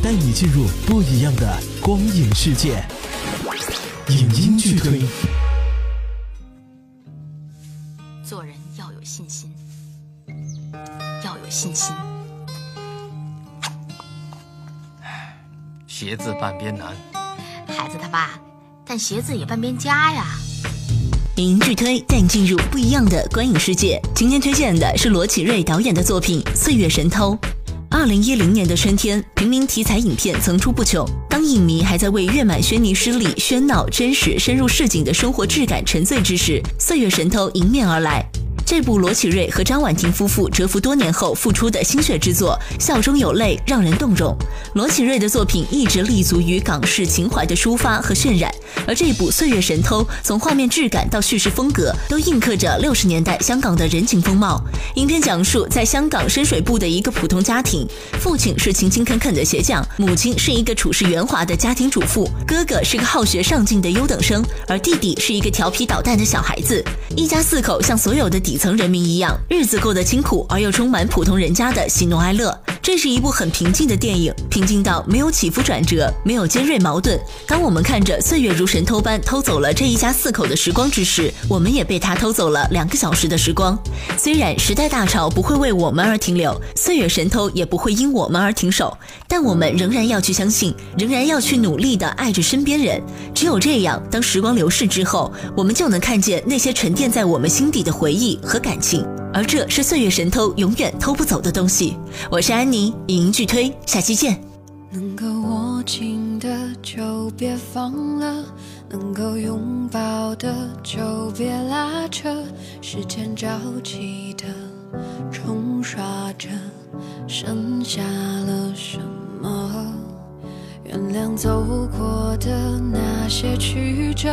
带你进入不一样的光影世界。影音剧推，做人要有信心，要有信心。鞋子半边难，孩子他爸，但鞋子也半边家呀。影音剧推带你进入不一样的观影世界。今天推荐的是罗启瑞导演的作品《岁月神偷》。二零一零年的春天，平民题材影片层出不穷。当影迷还在为月满轩尼诗里喧闹、真实、深入市井的生活质感沉醉之时，《岁月神偷》迎面而来。这部罗启瑞和张婉婷夫妇蛰伏多年后复出的心血之作，笑中有泪，让人动容。罗启瑞的作品一直立足于港式情怀的抒发和渲染，而这部《岁月神偷》从画面质感到叙事风格，都印刻着六十年代香港的人情风貌。影片讲述在香港深水埗的一个普通家庭，父亲是勤勤恳恳的鞋匠，母亲是一个处事圆滑的家庭主妇，哥哥是个好学上进的优等生，而弟弟是一个调皮捣蛋的小孩子。一家四口像所有的底。层人民一样，日子过得清苦而又充满普通人家的喜怒哀乐。这是一部很平静的电影，平静到没有起伏转折，没有尖锐矛盾。当我们看着岁月如神偷般偷走了这一家四口的时光之时，我们也被他偷走了两个小时的时光。虽然时代大潮不会为我们而停留，岁月神偷也不会因我们而停手，但我们仍然要去相信，仍然要去努力的爱着身边人。只有这样，当时光流逝之后，我们就能看见那些沉淀在我们心底的回忆和感情。而这是岁月神偷永远偷不走的东西。我是安妮，影音剧推，下期见。能够握紧的就别放了，能够拥抱的就别拉扯。时间着急的冲刷着，剩下了什么？原谅走过的那些曲折。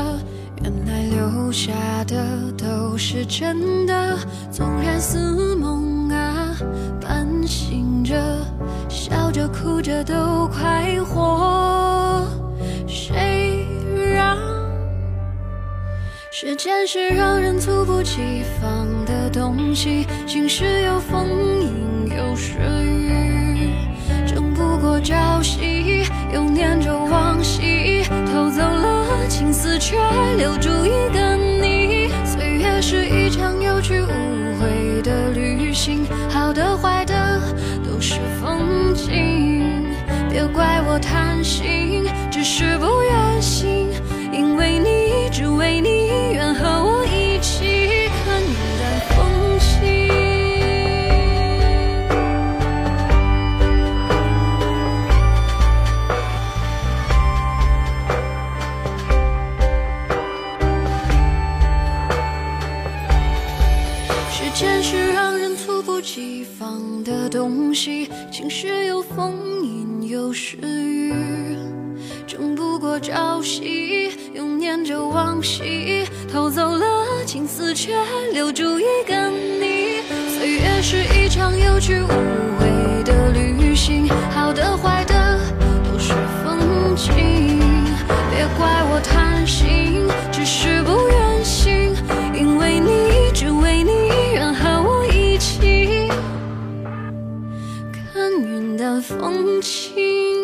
原来留下的都是真的，纵然着哭着都快活。谁让时间是让人猝不及防的东西？晴时有风，阴有时雨，争不过朝夕，又念着往昔，偷走了青丝却。留住一个你，岁月是一场有去无回的旅行，好的坏怪我贪心，只是不愿醒，西方的东西，晴时有风，阴有时雨，争不过朝夕，又念着往昔，偷走了青丝，却留住一个你。岁月是一场有去无的风景